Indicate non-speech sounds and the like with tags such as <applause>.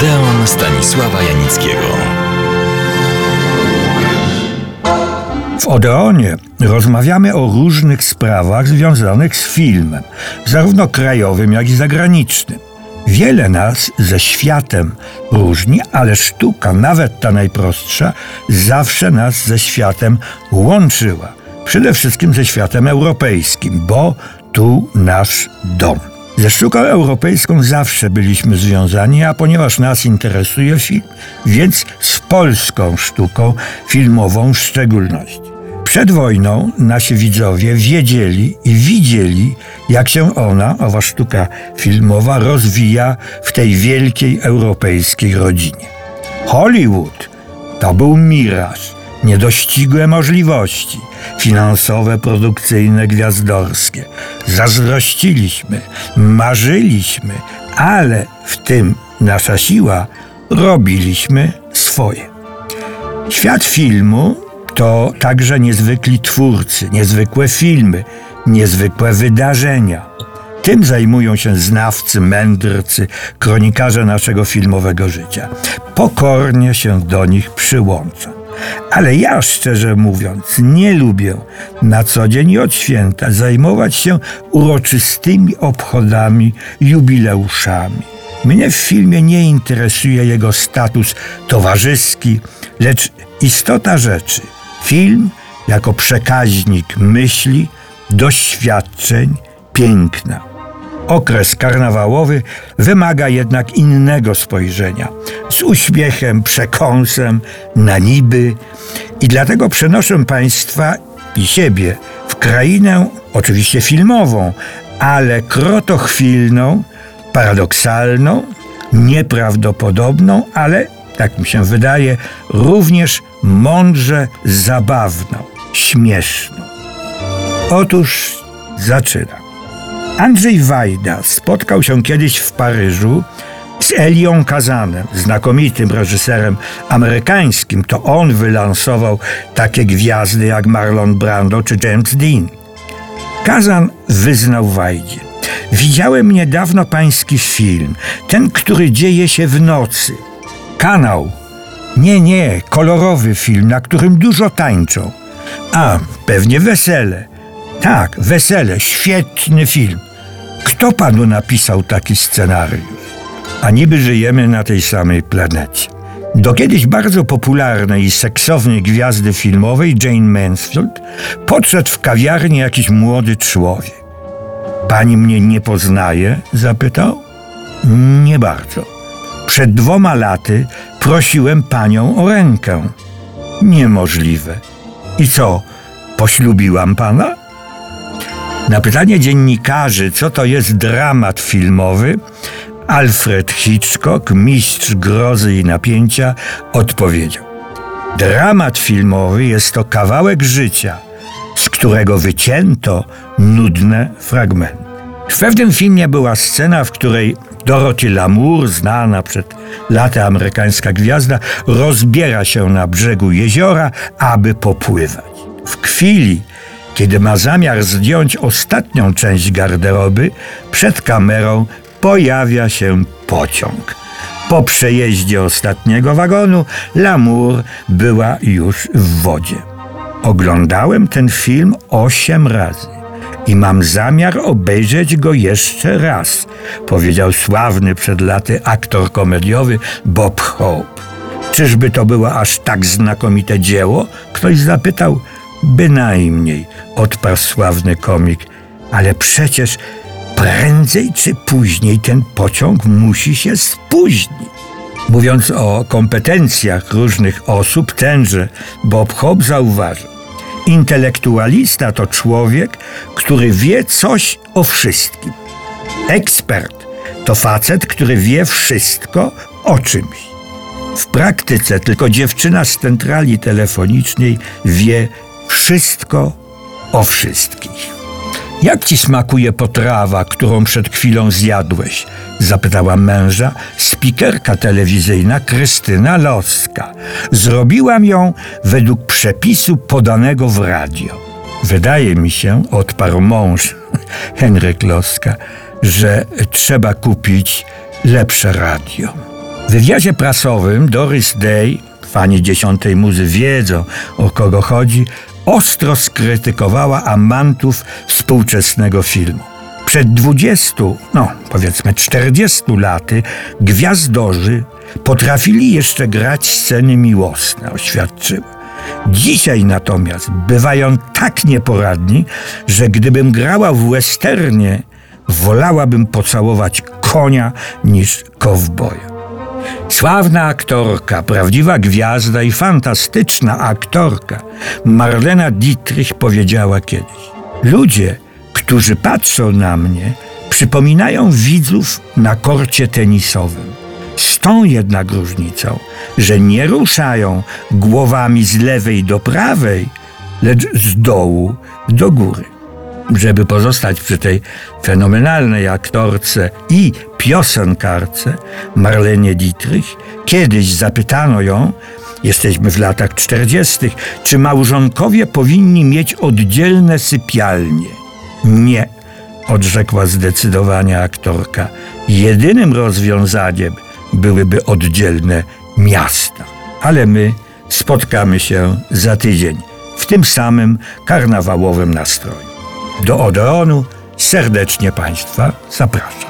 Odeon Stanisława Janickiego. W Odeonie rozmawiamy o różnych sprawach związanych z filmem, zarówno krajowym, jak i zagranicznym. Wiele nas ze światem różni, ale sztuka, nawet ta najprostsza, zawsze nas ze światem łączyła. Przede wszystkim ze światem europejskim, bo tu nasz dom. Ze sztuką europejską zawsze byliśmy związani, a ponieważ nas interesuje film, więc z polską sztuką filmową w szczególności. Przed wojną nasi widzowie wiedzieli i widzieli, jak się ona, owa sztuka filmowa, rozwija w tej wielkiej europejskiej rodzinie. Hollywood to był miraż, niedościgłe możliwości finansowe, produkcyjne, gwiazdorskie. Zazdrościliśmy, marzyliśmy, ale w tym nasza siła robiliśmy swoje. Świat filmu to także niezwykli twórcy, niezwykłe filmy, niezwykłe wydarzenia. Tym zajmują się znawcy, mędrcy, kronikarze naszego filmowego życia. Pokornie się do nich przyłączam. Ale ja, szczerze mówiąc, nie lubię na co dzień i od święta zajmować się uroczystymi obchodami, jubileuszami. Mnie w filmie nie interesuje jego status towarzyski, lecz istota rzeczy. Film jako przekaźnik myśli, doświadczeń, piękna. Okres karnawałowy wymaga jednak innego spojrzenia, z uśmiechem, przekąsem, na niby. I dlatego przenoszę Państwa i siebie w krainę, oczywiście filmową, ale krotochwilną, paradoksalną, nieprawdopodobną, ale, tak mi się wydaje, również mądrze zabawną, śmieszną. Otóż zaczynam. Andrzej Wajda spotkał się kiedyś w Paryżu z Elią Kazanem, znakomitym reżyserem amerykańskim. To on wylansował takie gwiazdy jak Marlon Brando czy James Dean. Kazan wyznał Wajdzie. Widziałem niedawno pański film, ten, który dzieje się w nocy. Kanał. Nie, nie, kolorowy film, na którym dużo tańczą. A, pewnie wesele. Tak, wesele, świetny film. Kto panu napisał taki scenariusz? A niby żyjemy na tej samej planecie. Do kiedyś bardzo popularnej i seksownej gwiazdy filmowej Jane Mansfield podszedł w kawiarni jakiś młody człowiek. Pani mnie nie poznaje? zapytał. Nie bardzo. Przed dwoma laty prosiłem panią o rękę. Niemożliwe. I co, poślubiłam pana? Na pytanie dziennikarzy, co to jest dramat filmowy, Alfred Hitchcock, mistrz grozy i napięcia, odpowiedział: Dramat filmowy jest to kawałek życia, z którego wycięto nudne fragmenty. W pewnym filmie była scena, w której Dorothy Lamour, znana przed laty amerykańska gwiazda, rozbiera się na brzegu jeziora, aby popływać. W chwili, kiedy ma zamiar zdjąć ostatnią część garderoby, przed kamerą pojawia się pociąg. Po przejeździe ostatniego wagonu Lamour była już w wodzie. Oglądałem ten film osiem razy i mam zamiar obejrzeć go jeszcze raz, powiedział sławny przed laty aktor komediowy Bob Hope. Czyżby to było aż tak znakomite dzieło? Ktoś zapytał. Bynajmniej, odparł sławny komik, ale przecież prędzej czy później ten pociąg musi się spóźnić. Mówiąc o kompetencjach różnych osób, tenże Bob Hope zauważył. Intelektualista to człowiek, który wie coś o wszystkim. Ekspert to facet, który wie wszystko o czymś. W praktyce tylko dziewczyna z centrali telefonicznej wie wszystko o wszystkich. Jak ci smakuje potrawa, którą przed chwilą zjadłeś? Zapytała męża spikerka telewizyjna Krystyna Loska. Zrobiłam ją według przepisu podanego w radio. Wydaje mi się, odparł mąż <laughs> Henryk Loska, że trzeba kupić lepsze radio. W wywiadzie prasowym Doris Day, fani dziesiątej muzy wiedzą o kogo chodzi, ostro skrytykowała amantów współczesnego filmu. Przed 20, no powiedzmy 40 laty gwiazdorzy potrafili jeszcze grać sceny miłosne, oświadczyła. Dzisiaj natomiast bywają tak nieporadni, że gdybym grała w westernie, wolałabym pocałować konia niż kowboja. Sławna aktorka, prawdziwa gwiazda i fantastyczna aktorka Marlena Dietrich powiedziała kiedyś: Ludzie, którzy patrzą na mnie, przypominają widzów na korcie tenisowym. Z tą jednak różnicą, że nie ruszają głowami z lewej do prawej, lecz z dołu do góry. Żeby pozostać przy tej fenomenalnej aktorce i piosenkarce Marlenie Dietrich, kiedyś zapytano ją, jesteśmy w latach 40., czy małżonkowie powinni mieć oddzielne sypialnie. Nie, odrzekła zdecydowanie aktorka. Jedynym rozwiązaniem byłyby oddzielne miasta. Ale my spotkamy się za tydzień w tym samym karnawałowym nastroju. Do Odeonu serdecznie Państwa zapraszam.